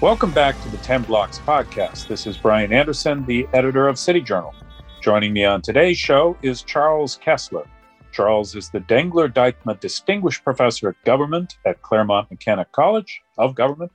Welcome back to the 10 Blocks podcast. This is Brian Anderson, the editor of City Journal. Joining me on today's show is Charles Kesler. Charles is the Dengler Dykema Distinguished Professor of Government at Claremont McKenna College of Government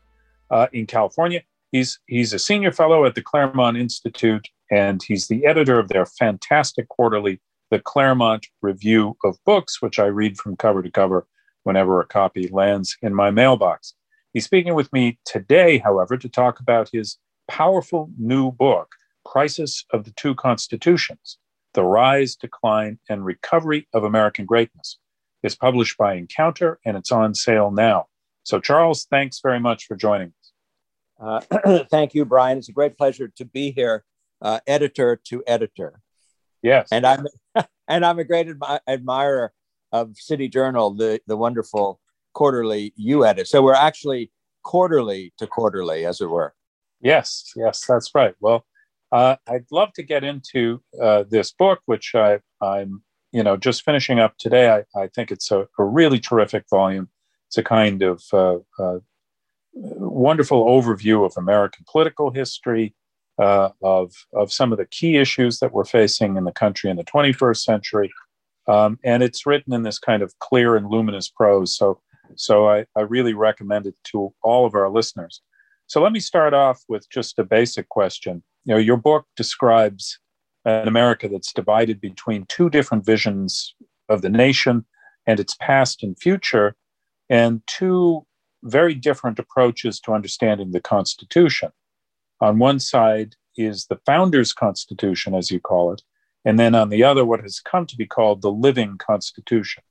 uh, in California. He's, he's a senior fellow at the Claremont Institute, and he's the editor of their fantastic quarterly, The Claremont Review of Books, which I read from cover to cover whenever a copy lands in my mailbox. He's speaking with me today, however, to talk about his powerful new book, Crisis of the Two Constitutions The Rise, Decline, and Recovery of American Greatness. It's published by Encounter and it's on sale now. So, Charles, thanks very much for joining us. Uh, thank you, Brian. It's a great pleasure to be here, uh, editor to editor. Yes, and I'm and I'm a great admi- admirer of City Journal, the the wonderful quarterly you edit. So we're actually quarterly to quarterly, as it were. Yes, yes, that's right. Well, uh, I'd love to get into uh, this book, which I, am you know, just finishing up today. I, I think it's a, a, really terrific volume. It's a kind of uh, uh wonderful overview of American political history, uh, of of some of the key issues that we're facing in the country in the 21st century, um, and it's written in this kind of clear and luminous prose. So, so I, I really recommend it to all of our listeners. So let me start off with just a basic question. You know, your book describes an America that's divided between two different visions of the nation and its past and future, and two very different approaches to understanding the Constitution. On one side is the Founders' Constitution, as you call it, and then on the other, what has come to be called the living Constitution.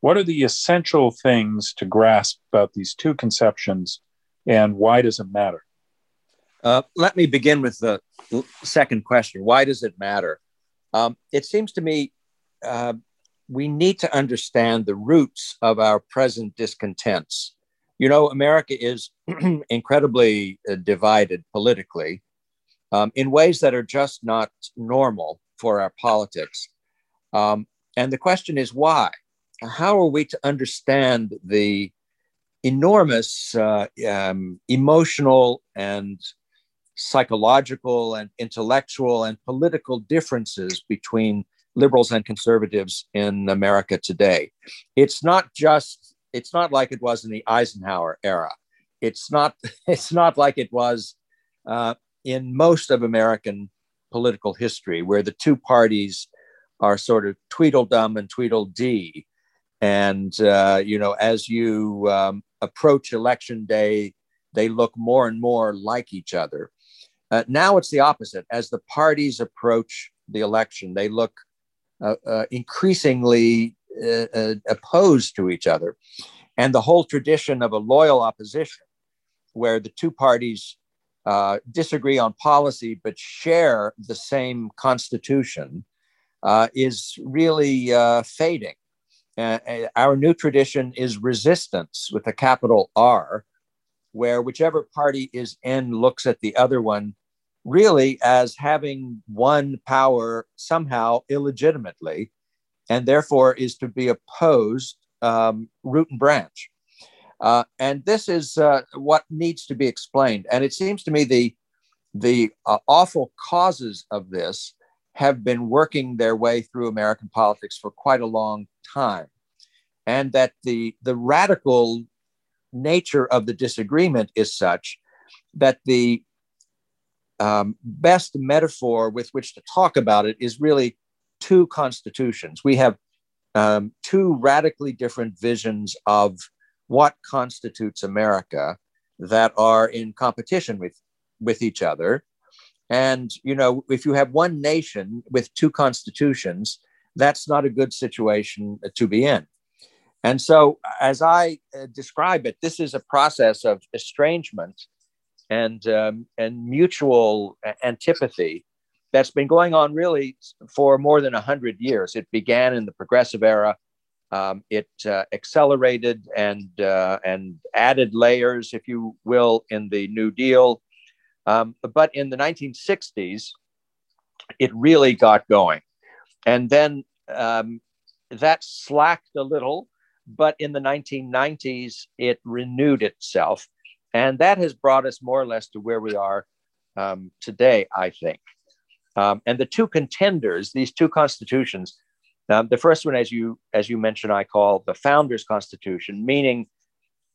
What are the essential things to grasp about these two conceptions, and why does it matter? Uh, let me begin with the second question. Why does it matter? Um, it seems to me uh, we need to understand the roots of our present discontents. You know, America is incredibly uh, divided politically um, in ways that are just not normal for our politics. Um, and the question is why? How are we to understand the enormous uh, um, emotional and psychological and intellectual and political differences between liberals and conservatives in America today. It's not just it's not like it was in the Eisenhower era. It's not it's not like it was uh, in most of American political history, where the two parties are sort of Tweedledum and Tweedledee, and uh, you know as you um, approach election day, they look more and more like each other. Uh, now it's the opposite. As the parties approach the election, they look uh, uh, increasingly uh, uh, opposed to each other. And the whole tradition of a loyal opposition, where the two parties uh, disagree on policy but share the same constitution, is really fading. Our new tradition is resistance with a capital R, where whichever party is in looks at the other one really as having won power somehow illegitimately, and therefore is to be opposed um, root and branch. Uh, and this is uh, what needs to be explained. And it seems to me the the uh, awful causes of this have been working their way through American politics for quite a long time, and that the the radical nature of the disagreement is such that the um, best metaphor with which to talk about it is really two constitutions. We have um, two radically different visions of what constitutes America that are in competition with, with each other. And, you know, if you have one nation with two constitutions, that's not a good situation to be in. And so, as I uh, describe it, this is a process of estrangement and um, and mutual antipathy that's been going on really for more than 100 years. It began in the progressive era. Um, it uh, accelerated and uh, and added layers, if you will, in the New Deal. Um, but in the 1960s, it really got going, and then um, that slacked a little. But in the 1990s, it renewed itself And that has brought us more or less to where we are um, today, I think. Um, and the two contenders, these two constitutions, um, the first one, as you as you mentioned, I call the Founders' Constitution, meaning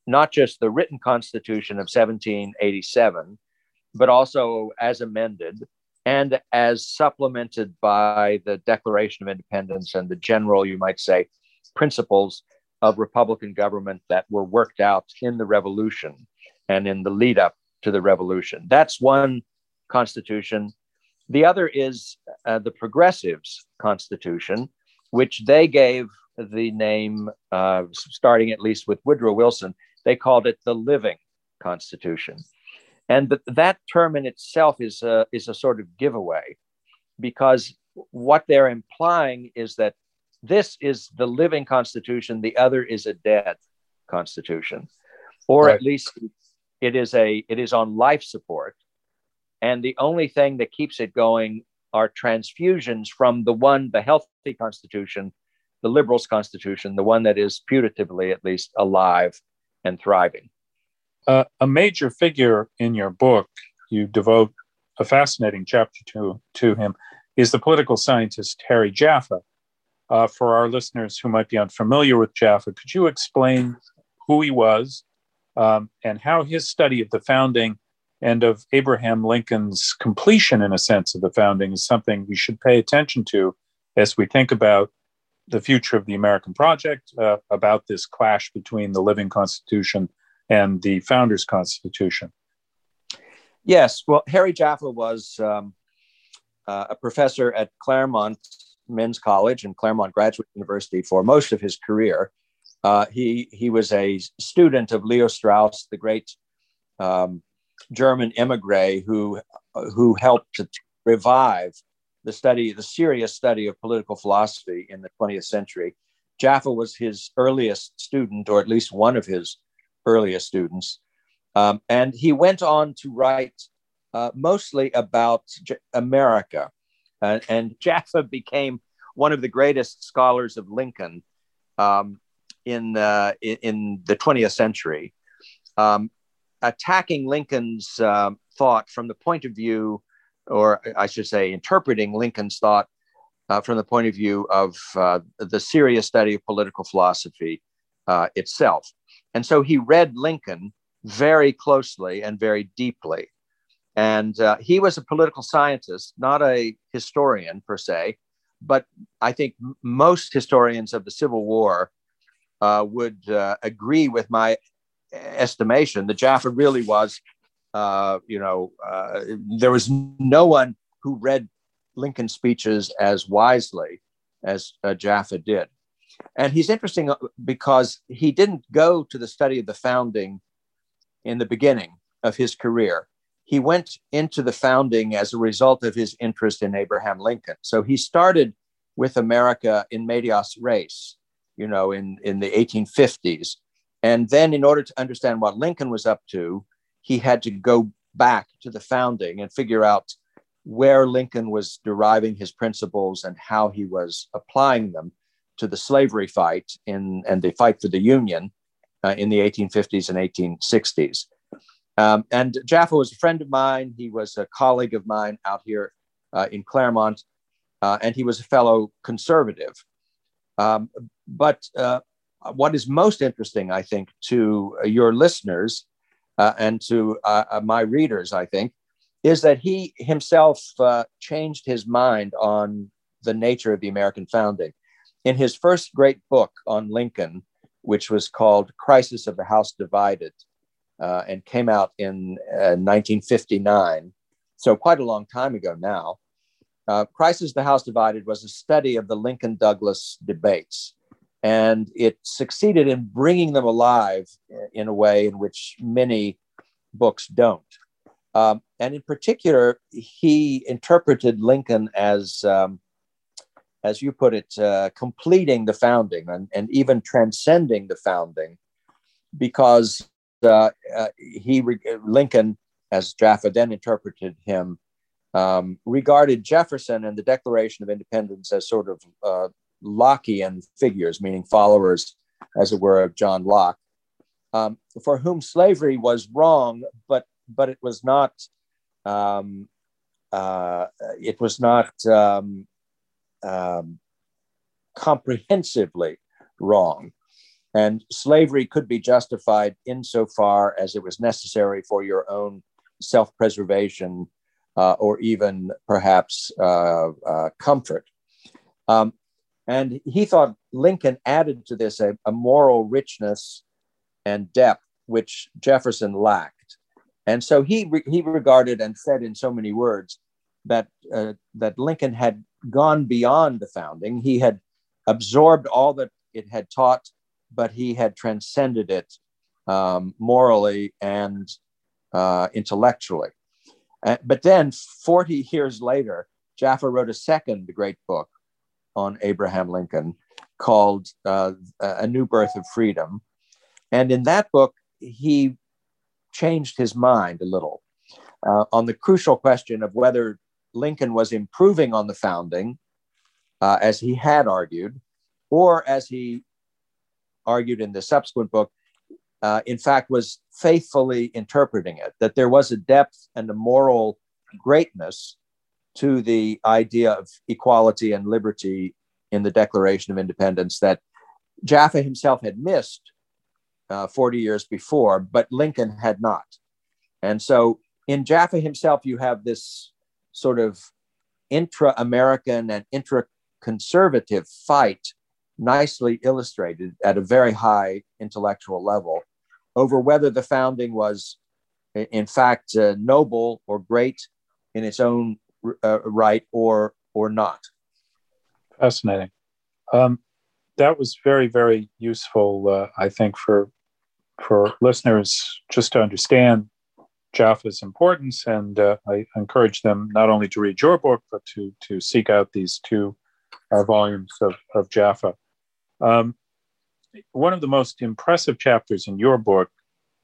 not just the written Constitution of 1787, but also as amended and as supplemented by the Declaration of Independence and the general, you might say, principles of Republican government that were worked out in the revolution and in the lead up to the revolution. That's one constitution. The other is uh, the Progressives Constitution, which they gave the name, uh, starting at least with Woodrow Wilson, they called it the Living Constitution. And th- that term in itself is a, is a sort of giveaway because what they're implying is that this is the living constitution, the other is a dead constitution, or right. at least it is a it is on life support, and the only thing that keeps it going are transfusions from the one, the healthy constitution, the liberals' constitution, the one that is putatively at least alive and thriving. Uh, a major figure in your book, you devote a fascinating chapter to, to him, is the political scientist Harry Jaffa. Uh, for our listeners who might be unfamiliar with Jaffa, could you explain who he was um, and how his study of the founding and of Abraham Lincoln's completion, in a sense, of the founding is something we should pay attention to as we think about the future of the American project, uh, about this clash between the living Constitution and the Founders' Constitution. Yes, well, Harry Jaffa was um, uh, a professor at Claremont Men's College and Claremont Graduate University for most of his career. Uh, he he was a student of Leo Strauss, the great um, German emigre who who helped to revive the study, the serious study of political philosophy in the 20th century. Jaffa was his earliest student, or at least one of his earliest students. Um, and he went on to write uh, mostly about J- America. Uh, and Jaffa became one of the greatest scholars of Lincoln um, in, uh, in the 20th century, um, attacking Lincoln's um, thought from the point of view, or I should say, interpreting Lincoln's thought uh, from the point of view of uh, the serious study of political philosophy uh, itself. And so he read Lincoln very closely and very deeply. And uh, he was a political scientist, not a historian per se, but I think most historians of the Civil War uh, would uh, agree with my estimation that Jaffa really was, uh, you know, uh, there was no one who read Lincoln speeches as wisely as uh, Jaffa did. And he's interesting uh, because he didn't go to the study of the founding in the beginning of his career. He went into the founding as a result of his interest in Abraham Lincoln. So he started with America in medias res, you know, in, in the 1850s. And then, in order to understand what Lincoln was up to, he had to go back to the founding and figure out where Lincoln was deriving his principles and how he was applying them to the slavery fight in, and the fight for the Union uh, in the 1850s and 1860s. Um, and Jaffa was a friend of mine. He was a colleague of mine out here uh, in Claremont, uh, and he was a fellow conservative. Um, but uh, what is most interesting, I think, to your listeners uh, and to uh, my readers, I think, is that he himself changed his mind on the nature of the American founding in his first great book on Lincoln, which was called Crisis of the House Divided, uh, and came out in uh, 1959, so quite a long time ago now. Uh, Crisis of the House Divided was a study of the Lincoln Douglas debates, and it succeeded in bringing them alive in a way in which many books don't. Um, and in particular, he interpreted Lincoln as um, as you put it, uh, completing the founding and, and even transcending the founding, because uh, uh, he Lincoln, as Jaffa then interpreted him, um, regarded Jefferson and the Declaration of Independence as sort of uh, Lockean figures, meaning followers, as it were, of John Locke. um, for whom slavery was wrong, but but it was not um, uh, it was not um, comprehensively wrong. And slavery could be justified insofar as it was necessary for your own self preservation uh, or even perhaps uh, uh, comfort. Um, and he thought Lincoln added to this a, a, moral richness and depth which Jefferson lacked. And so he, re- he regarded and said in so many words that, uh, that Lincoln had gone beyond the founding. He had absorbed all that it had taught, but he had transcended it um, morally and uh, intellectually. Uh, but then, 40 years later, Jaffa wrote a second great book on Abraham Lincoln called uh, A New Birth of Freedom. And in that book, he changed his mind a little uh, on the crucial question of whether Lincoln was improving on the founding, uh, as he had argued, or as he argued in the subsequent book, uh, in fact, was faithfully interpreting it, that there was a depth and a moral greatness to the idea of equality and liberty in the Declaration of Independence that Jaffa himself had missed uh, 40 years before, but Lincoln had not. And so in Jaffa himself, you have this sort of intra American and intra conservative fight nicely illustrated at a very high intellectual level over whether the founding was, in fact, uh, noble or great in its own uh, right or or not. Fascinating. Um, that was very very useful, uh, I think, for for listeners just to understand Jaffa's importance, and uh, I encourage them not only to read your book but to to seek out these two uh, volumes of, of Jaffa. Um, one of the most impressive chapters in your book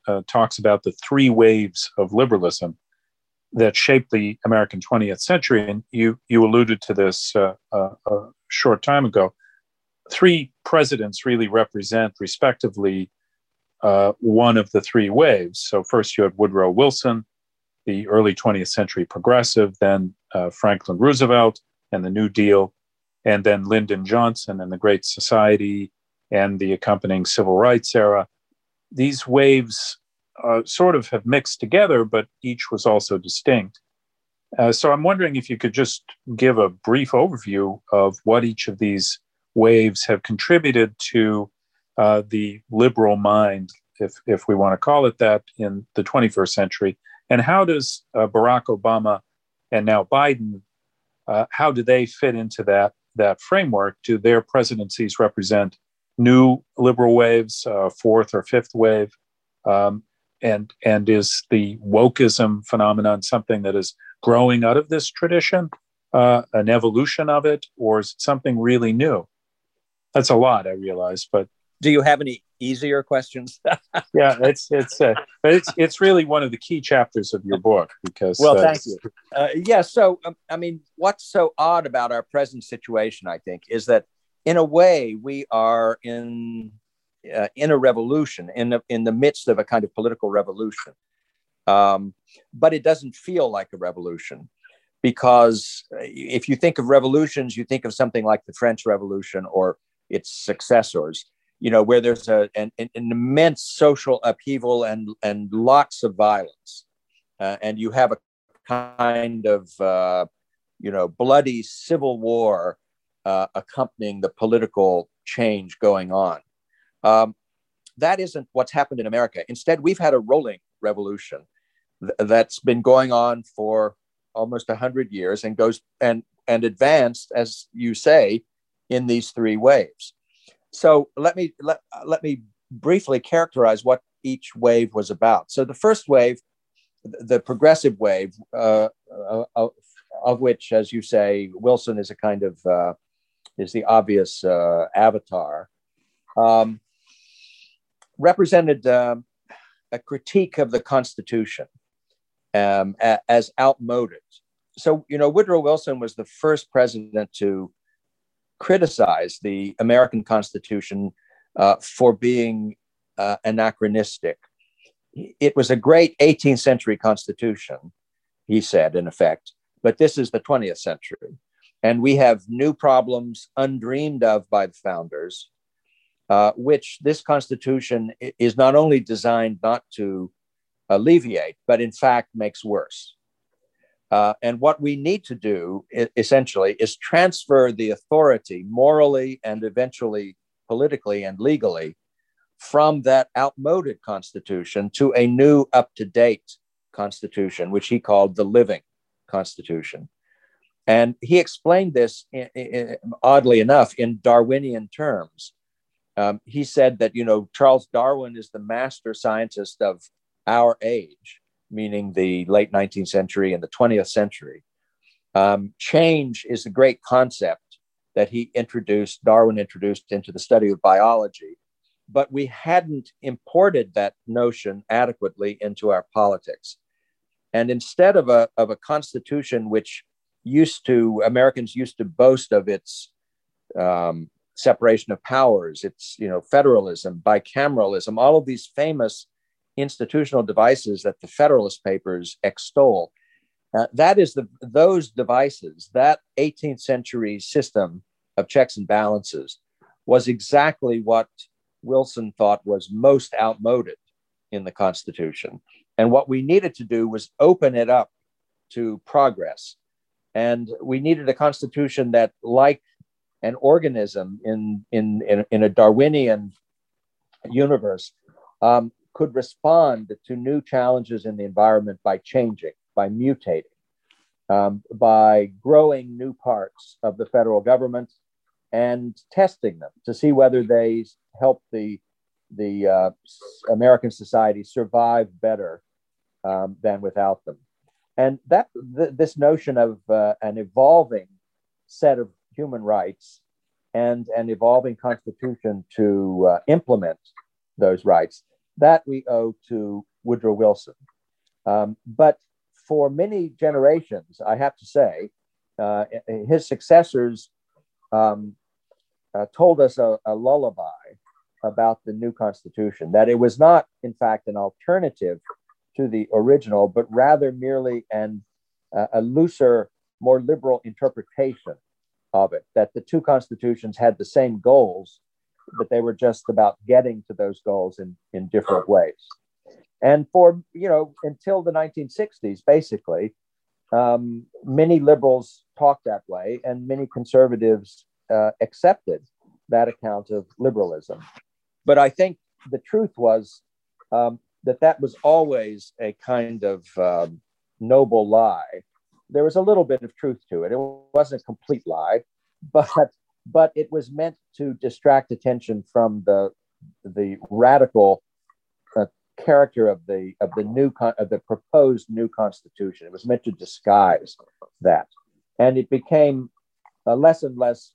uh, talks about the three waves of liberalism that shaped the American 20th century, and you you alluded to this uh, uh, a short time ago. Three presidents really represent, respectively, uh, one of the three waves. So first you had Woodrow Wilson, the early 20th century progressive, then uh, Franklin Roosevelt and the New Deal, and then Lyndon Johnson and the Great Society and the accompanying civil rights era. These waves uh, sort of have mixed together, but each was also distinct. Uh, so I'm wondering if you could just give a brief overview of what each of these waves have contributed to uh, the liberal mind, if, if we want to call it that, in the 21st century. And how does uh, Barack Obama and now Biden, uh, how do they fit into that that framework, do their presidencies represent new liberal waves, uh, fourth or fifth wave? Um, and and is the wokeism phenomenon something that is growing out of this tradition, uh, an evolution of it, or is it something really new? That's a lot, I realize, but do you have any easier questions? yeah, it's it's uh, but it's it's really one of the key chapters of your book because. Well, uh, thank you. Uh, yeah, so um, I mean, what's so odd about our present situation? I think is that in a way we are in uh, in a revolution in the, in the midst of a kind of political revolution, um, but it doesn't feel like a revolution because if you think of revolutions, you think of something like the French Revolution or its successors you know, where there's a, an, an immense social upheaval and, and lots of violence. Uh, and you have a kind of, uh, you know, bloody civil war uh, accompanying the political change going on. Um, that isn't what's happened in America. Instead, we've had a rolling revolution th- that's been going on for almost 100 years and goes and, and advanced, as you say, in these three waves. So let me let, let me briefly characterize what each wave was about. So the first wave, the progressive wave, uh, uh, of, of, which, as you say, Wilson is a kind of uh, is the obvious uh, avatar, um, represented um, a critique of the Constitution um, as outmoded. So you know, Woodrow Wilson was the first president to criticize the American Constitution uh, for being uh, anachronistic. It was a great 18th century constitution, he said, in effect, but this is the 20th century. And we have new problems undreamed of by the founders, uh, which this constitution is not only designed not to alleviate, but in fact makes worse. Uh, and what we need to do essentially is transfer the authority morally and eventually politically and legally from that outmoded constitution to a new up to date constitution, which he called the living constitution. And he explained this, in, in, oddly enough, in Darwinian terms. Um, he said that, you know, Charles Darwin is the master scientist of our age meaning the late 19th century and the 20th century. Um, change is the great concept that he introduced, Darwin introduced into the study of biology, but we hadn't imported that notion adequately into our politics. And instead of a, of a constitution which used to, Americans used to boast of its um, separation of powers, its you know federalism, bicameralism, all of these famous institutional devices that the Federalist Papers extol. Uh, that is the those devices, that 18th century system of checks and balances was exactly what Wilson thought was most outmoded in the Constitution. And what we needed to do was open it up to progress. And we needed a constitution that, like an organism in, in, in, in a Darwinian universe, um, could respond to new challenges in the environment by changing, by mutating, um, by growing new parts of the federal government and testing them to see whether they help the, the uh, American society survive better um, than without them. And that th- this notion of uh, an evolving set of human rights and an evolving constitution to uh, implement those rights that we owe to Woodrow Wilson. Um, but for many generations, I have to say, uh, his successors um, uh, told us a, a, lullaby about the new Constitution, that it was not, in fact, an alternative to the original, but rather merely an, uh, a looser, more liberal interpretation of it, that the two constitutions had the same goals, but they were just about getting to those goals in, in different ways. And for, you know, until the 1960s, basically, um, many liberals talked that way, and many conservatives uh, accepted that account of liberalism. But I think the truth was um, that that was always a kind of um, noble lie. There was a little bit of truth to it. It wasn't a complete lie, but but it was meant to distract attention from the the radical uh, character of the of the new con- of the proposed new constitution. It was meant to disguise that, and it became a less and less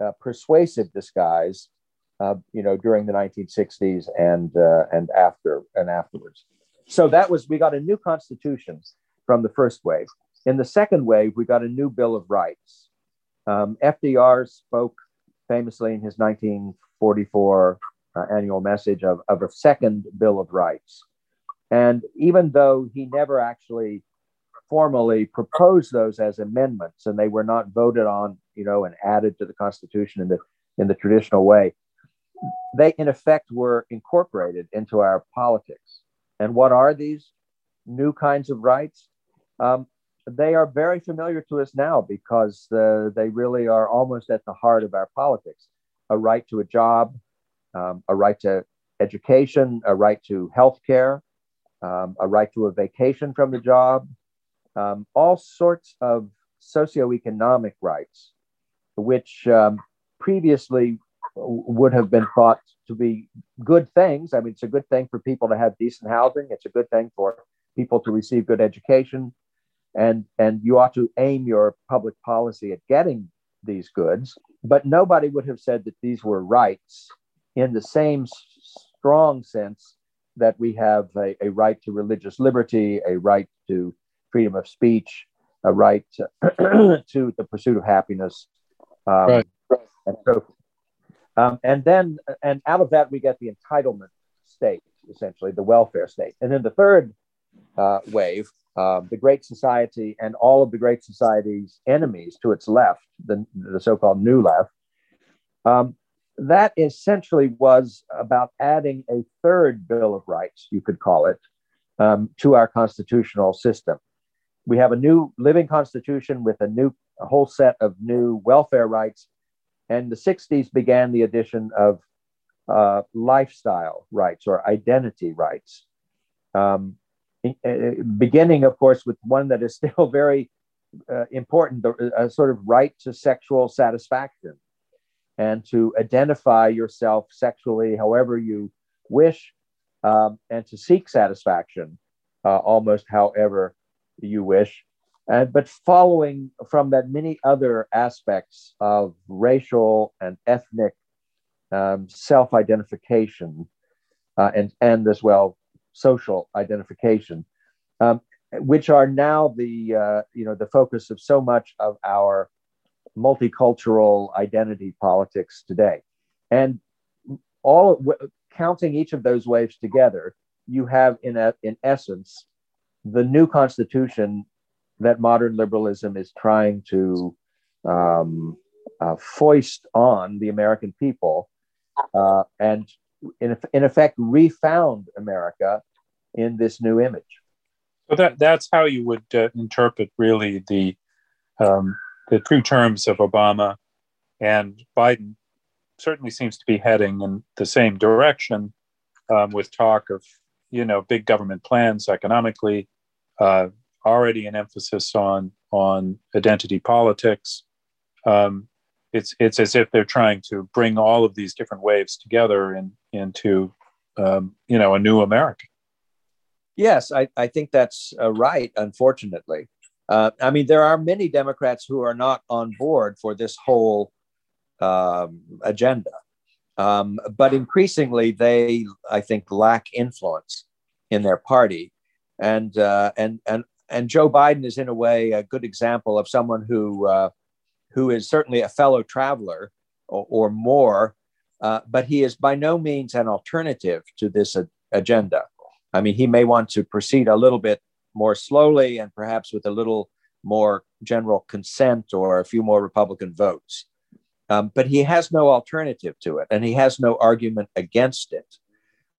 uh, persuasive disguise, uh, you know, during the 1960s and uh, and after and afterwards. So that was we got a new constitution from the first wave. In the second wave, we got a new Bill of Rights um, FDR spoke famously in his 1944 uh, annual message of, of a second Bill of Rights. And even though he never actually formally proposed those as amendments and they were not voted on, you know, and added to the Constitution in the, in the traditional way, they in effect were incorporated into our politics. And what are these new kinds of rights? Um, they are very familiar to us now because uh, they really are almost at the heart of our politics. A right to a job, um, a right to education, a right to health care, um, a right to a vacation from the job, um, all sorts of socioeconomic rights, which um, previously would have been thought to be good things. I mean, it's a good thing for people to have decent housing, it's a good thing for people to receive good education and and you ought to aim your public policy at getting these goods but nobody would have said that these were rights in the same strong sense that we have a, a right to religious liberty a right to freedom of speech a right to, to the pursuit of happiness um, right. and so um, and then and out of that we get the entitlement state, essentially, the welfare state. And then the third uh, wave, uh, the Great Society and all of the Great Society's enemies to its left, the, the so called New Left, um, that essentially was about adding a third Bill of Rights, you could call it, um, to our constitutional system. We have a new living constitution with a new a whole set of new welfare rights. And the 60s began the addition of uh, lifestyle rights or identity rights. Um, beginning, of course, with one that is still very uh, important a sort of right to sexual satisfaction and to identify yourself sexually however you wish um, and to seek satisfaction uh, almost however you wish. And, but following from that many other aspects of racial and ethnic um, self identification uh, and, and as well social identification, um, which are now the uh, you know the focus of so much of our multicultural identity politics today, and all w- counting each of those waves together, you have in a, in essence the new constitution that modern liberalism is trying to um, uh, foist on the American people, uh, and in, in effect refound America in this new image. So that that's how you would uh, interpret really the um, the two terms of Obama and Biden. Certainly seems to be heading in the same direction, um, with talk of you know big government plans economically, uh, already an emphasis on on identity politics. Um, it's it's as if they're trying to bring all of these different waves together in, into um, you know a new America. Yes, I, I think that's uh, right, unfortunately. Uh, I mean, there are many Democrats who are not on board for this whole um, agenda. Um, but increasingly, they, I think, lack influence in their party. And, uh, and, and, and Joe Biden is, in a way, a good example of someone who, uh, who is certainly a fellow traveler or, or more, uh, but he is by no means an alternative to this agenda. I mean, he may want to proceed a little bit more slowly and perhaps with a little more general consent or a few more Republican votes. Um, but he has no alternative to it, and he has no argument against it.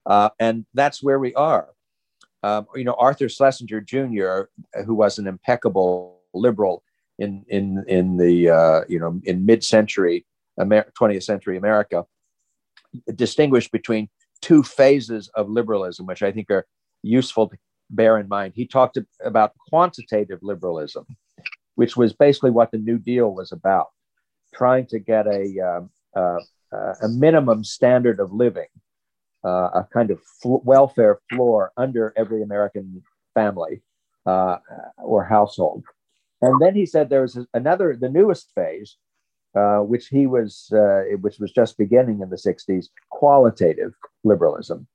Uh, and that's where we are. Um, you know, Arthur Schlesinger Jr., who was an impeccable liberal in in in the uh, you know in mid-century Amer- 20th century America, distinguished between two phases of liberalism, which I think are useful to bear in mind. He talked about quantitative liberalism, which was basically what the New Deal was about, trying to get a, um, uh, uh, a minimum standard of living, uh, a kind of fl- welfare floor under every American family uh, or household. And then he said there was another, the newest phase, uh, which he was, uh, which was just beginning in the 60s, qualitative liberalism.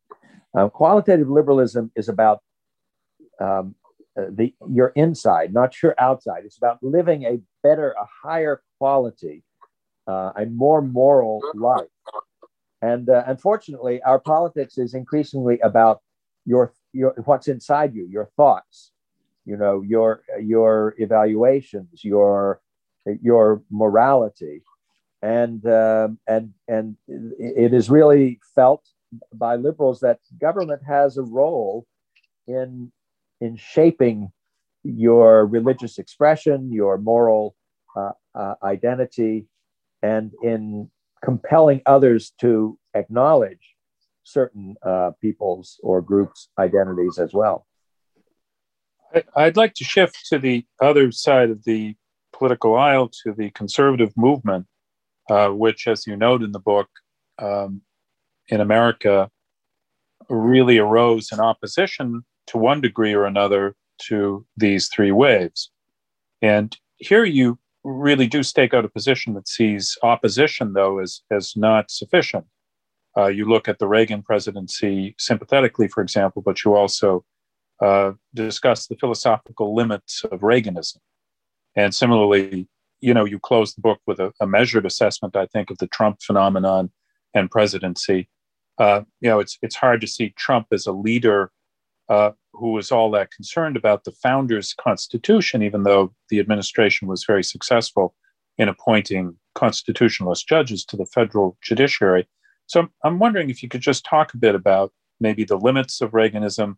Um, qualitative liberalism is about um, uh, the your inside, not your outside. It's about living a better, a higher quality, uh, a more moral life. And uh, unfortunately, our politics is increasingly about your your what's inside you, your thoughts, you know, your your evaluations, your your morality, and um, and and it is really felt by liberals that government has a role in in shaping your religious expression, your moral uh, uh, identity, and in compelling others to acknowledge certain uh, people's or groups' identities as well. I'd like to shift to the other side of the political aisle to the conservative movement, uh, which, as you note in the book, um, in America really arose in opposition to one degree or another to these three waves. And here you really do stake out a position that sees opposition, though, as, as not sufficient. Uh, you look at the Reagan presidency sympathetically, for example, but you also uh, discuss the philosophical limits of Reaganism. And similarly, you know, you close the book with a, a measured assessment, I think, of the Trump phenomenon and presidency. uh, you know, it's it's hard to see Trump as a leader uh, who was all that concerned about the founders' constitution, even though the administration was very successful in appointing constitutionalist judges to the federal judiciary. So I'm wondering if you could just talk a bit about maybe the limits of Reaganism.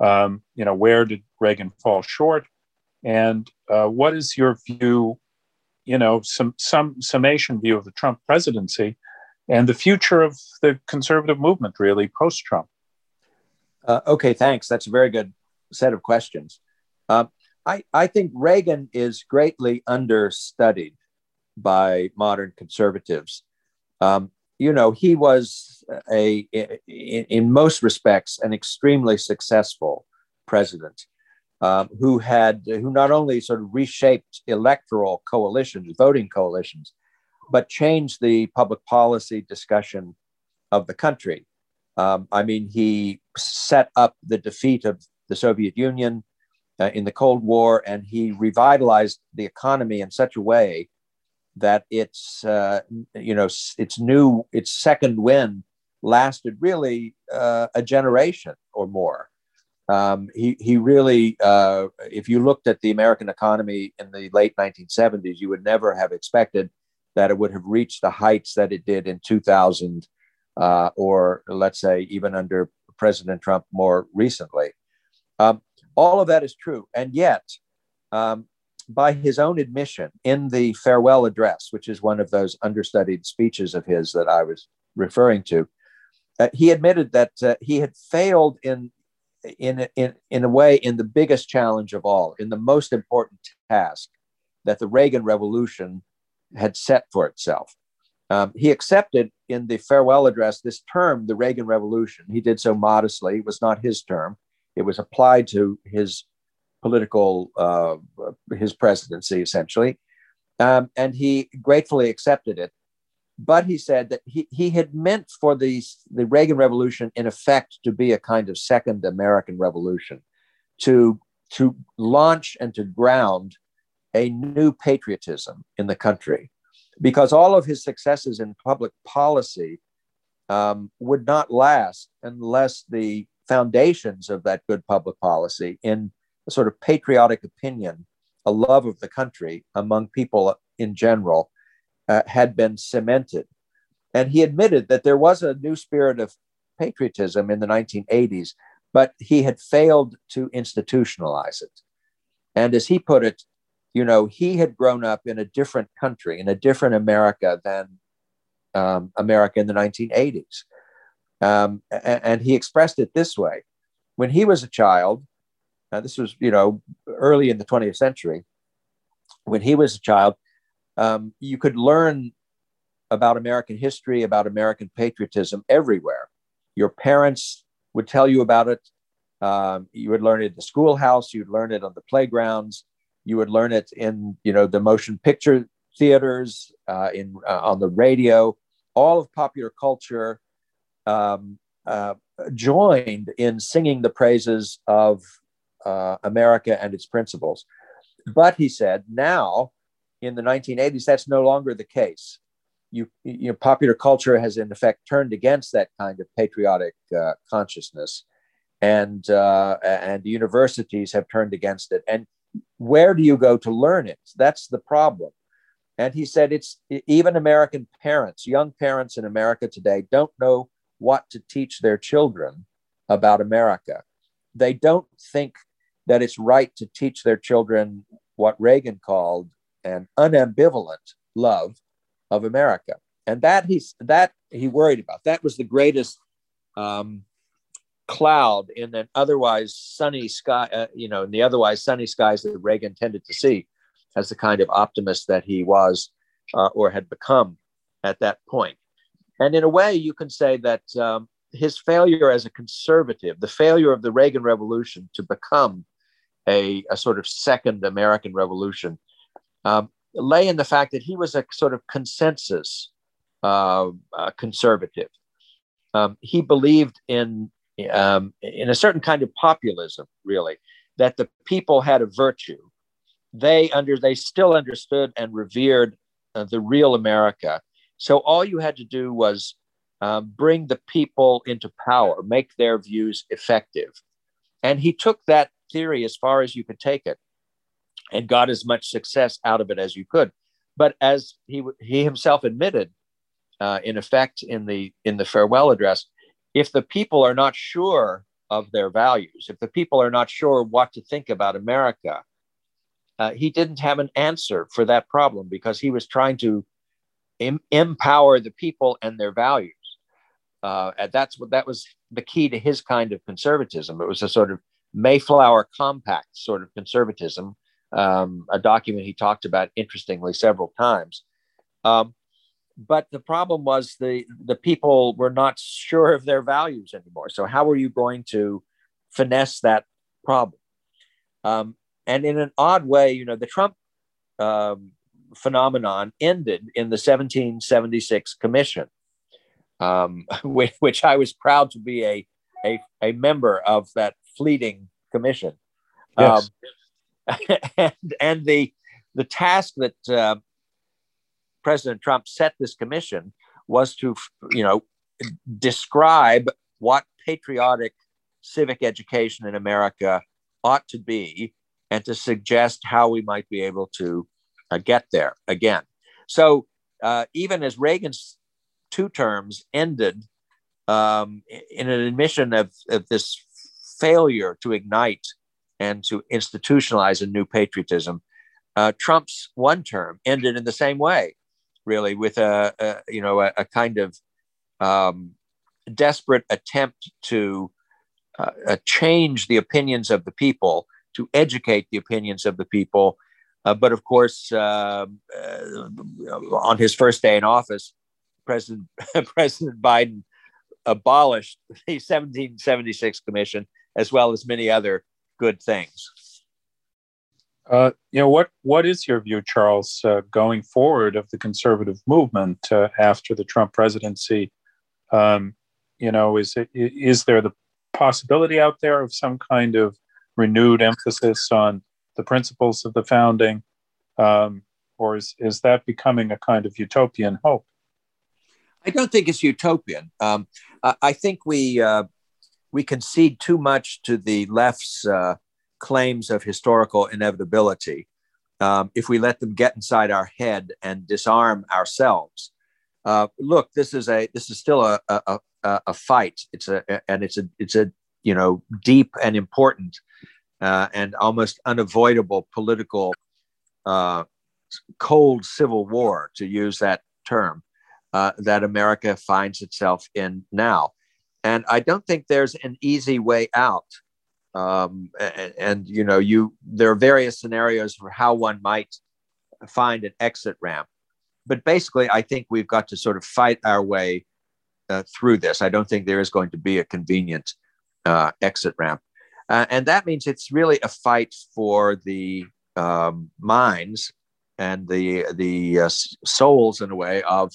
Um, you know, where did Reagan fall short, and uh, what is your view? You know, some some summation view of the Trump presidency and the future of the conservative movement, really post Trump. Uh, okay, thanks. That's a very good set of questions. Uh, I, I think Reagan is greatly understudied by modern conservatives. Um, you know, he was a, in, in, most respects, an extremely successful president um, who had, who not only sort of reshaped electoral coalitions, voting coalitions, but changed the public policy discussion of the country. Um, I mean, he set up the defeat of the Soviet Union uh, in the Cold War, and he revitalized the economy in such a way that its uh, you know its new its second wind lasted really uh, a generation or more. Um, he he really, uh, if you looked at the American economy in the late 1970s, you would never have expected that it would have reached the heights that it did in 2000, uh, or let's say even under President Trump more recently. Um, all of that is true. And yet, um, by his own admission in the farewell address, which is one of those understudied speeches of his that I was referring to, uh, he admitted that uh, he had failed in, in, in, in a way in the biggest challenge of all, in the most important task that the Reagan Revolution had set for itself. Um, he accepted in the farewell address this term, the Reagan Revolution. He did so modestly. It was not his term. It was applied to his political, uh, his presidency, essentially. Um, and he gratefully accepted it. But he said that he, he had meant for the, the Reagan Revolution, in effect, to be a kind of second American Revolution, to, to launch and to ground a new patriotism in the country because all of his successes in public policy um, would not last unless the foundations of that good public policy in a sort of patriotic opinion, a love of the country among people in general, uh, had been cemented. And he admitted that there was a new spirit of patriotism in the 1980s, but he had failed to institutionalize it. And as he put it, you know, he had grown up in a different country, in a different America than um, America in the 1980s. Um, and, and, he expressed it this way when he was a child, now this was, you know, early in the 20th century, when he was a child, um, you could learn about American history, about American patriotism everywhere. Your parents would tell you about it. Um, you would learn it in the schoolhouse, you'd learn it on the playgrounds, you would learn it in you know the motion picture theaters, uh, in uh, on the radio. All of popular culture um, uh, joined in singing the praises of uh, America and its principles. But he said, now in the 1980s, that's no longer the case. You, you know, popular culture has in effect turned against that kind of patriotic uh, consciousness, and uh, and universities have turned against it. And where do you go to learn it? That's the problem. And he said it's even American parents, young parents in America today, don't know what to teach their children about America. They don't think that it's right to teach their children what Reagan called an unambivalent love of America. And that he's that he worried about. That was the greatest um, cloud in an otherwise sunny sky, uh, you know, in the otherwise sunny skies that Reagan tended to see as the kind of optimist that he was uh, or had become at that point. And in a way, you can say that um, his failure as a conservative, the failure of the Reagan Revolution to become a, a sort of second American Revolution, um, lay in the fact that he was a sort of consensus uh, uh conservative. Um, he believed in um, in a certain kind of populism, really, that the people had a virtue. They under they still understood and revered uh, the real America. So all you had to do was uh, bring the people into power, make their views effective. And he took that theory as far as you could take it and got as much success out of it as you could. But as he, he himself admitted, uh, in effect, in the, in the farewell address, if the people are not sure of their values, if the people are not sure what to think about America, uh, he didn't have an answer for that problem because he was trying to em- empower the people and their values. Uh, and that's what that was the key to his kind of conservatism. It was a sort of Mayflower Compact sort of conservatism, um, a document he talked about interestingly several times. Um, but the problem was the the people were not sure of their values anymore. So how were you going to finesse that problem? Um, and in an odd way, you know, the Trump um, phenomenon ended in the 1776 Commission, um, which, which, I was proud to be a, a, a member of that fleeting commission. Yes. Um, and, and the, the task that uh, President Trump set this commission was to, you know, describe what patriotic civic education in America ought to be and to suggest how we might be able to uh, get there again. So uh, even as Reagan's two terms ended um, in an admission of, of this failure to ignite and to institutionalize a new patriotism, uh, Trump's one term ended in the same way, really, with a, a you know a, a kind of um, desperate attempt to uh, change the opinions of the people to educate the opinions of the people. Uh, but of course, uh, uh, on his first day in office, President President Biden abolished the 1776 Commission as well as many other good things. Uh, you know what? What is your view, Charles, uh, going forward of the conservative movement uh, after the Trump presidency? Um, you know, is it is there the possibility out there of some kind of renewed emphasis on the principles of the founding? Um, or is, is that becoming a kind of utopian hope? I don't think it's utopian. Um, I think we uh, we concede too much to the left's uh, claims of historical inevitability um, if we let them get inside our head and disarm ourselves. Uh, look, this is a this is still a a, a, a fight. It's a and it's a it's a you know deep and important uh, and almost unavoidable political uh, cold civil war, to use that term, uh, that America finds itself in now. And I don't think there's an easy way out. Um, and, and, you know, you there are various scenarios for how one might find an exit ramp. But basically, I think we've got to sort of fight our way uh, through this. I don't think there is going to be a convenient uh, exit ramp. Uh, and that means it's really a fight for the um, minds and the the uh, souls, in a way, of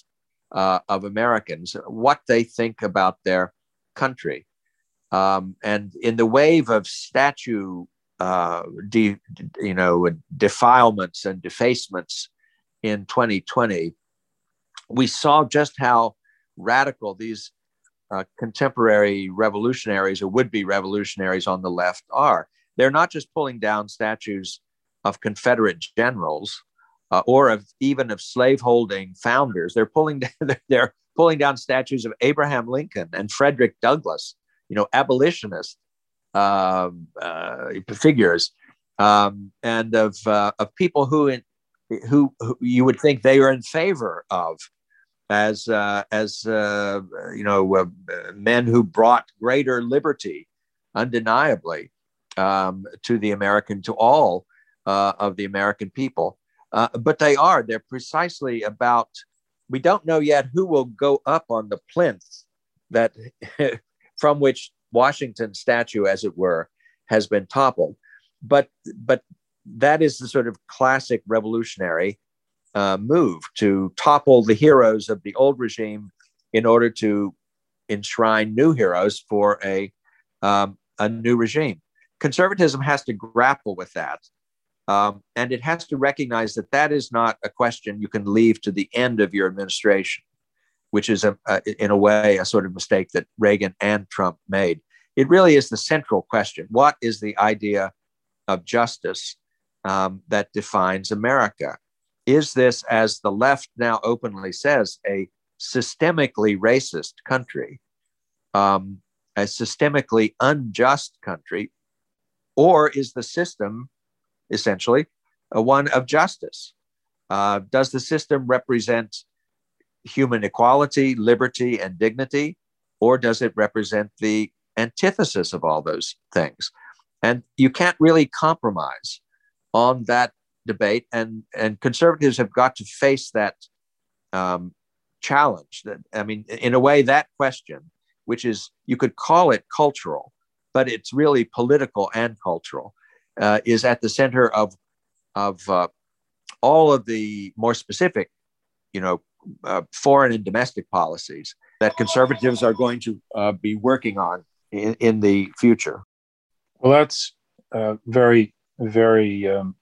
uh, of Americans, what they think about their country. Um, and in the wave of statue, uh, de, you know, defilements and defacements in 2020, we saw just how radical these uh, contemporary revolutionaries or would be revolutionaries on the left are. They're not just pulling down statues of Confederate generals uh, or of even of slaveholding founders. They're pulling down, they're pulling down statues of Abraham Lincoln and Frederick Douglass, you know, abolitionist uh, uh, figures, um, and of uh, of people who, in, who who you would think they are in favor of as uh, as uh, you know men who brought greater liberty, undeniably, um, to the American to all of the American people. Uh, but they are they're precisely about. We don't know yet who will go up on the plinth that from which Washington statue, as it were, has been toppled. But but that is the sort of classic revolutionary uh, move to topple the heroes of the old regime in order to enshrine new heroes for a, um, a new regime. Conservatism has to grapple with that. Um, and it has to recognize that that is not a question you can leave to the end of your administration. which is a, a, in a way a sort of mistake that Reagan and Trump made. It really is the central question: What is the idea of justice um, that defines America? Is this, as the left now openly says, a systemically racist country, um, a systemically unjust country, or is the system essentially one of justice? Uh, does the system represent human equality, liberty, and dignity, or does it represent the antithesis of all those things? And you can't really compromise on that debate, and and conservatives have got to face that um, challenge. I mean, in a way, that question, which is you could call it cultural, but it's really political and cultural, uh, is at the center of of uh, all of the more specific, you know, uh, foreign and domestic policies that conservatives are going to uh, be working on in, in the future. Well, that's very, very um,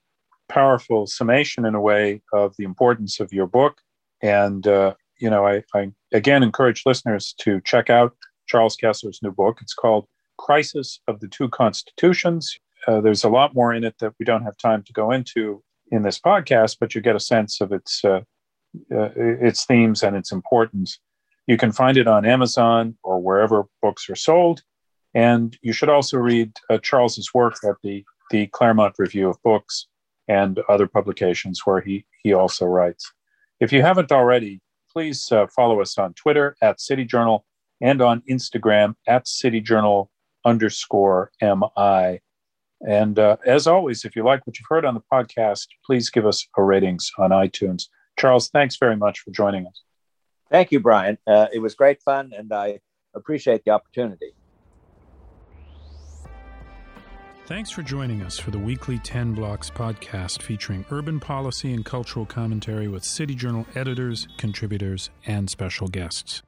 powerful summation in a way of the importance of your book. And, uh, you know, I, I again encourage listeners to check out Charles Kesler's new book. It's called Crisis of the Two Constitutions. Uh, there's a lot more in it that we don't have time to go into in this podcast, but you get a sense of its uh, uh, its themes and its importance. You can find it on Amazon or wherever books are sold. And you should also read uh, Charles's work at the the Claremont Review of Books and other publications where he, he also writes. If you haven't already, please uh, follow us on Twitter at City Journal and on Instagram at City Journal underscore MI. And uh, as always, if you like what you've heard on the podcast, please give us a ratings on iTunes. Charles, thanks very much for joining us. Thank you, Brian. Uh, it was great fun, and I appreciate the opportunity. Thanks for joining us for the weekly 10 Blocks podcast featuring urban policy and cultural commentary with City Journal editors, contributors, and special guests.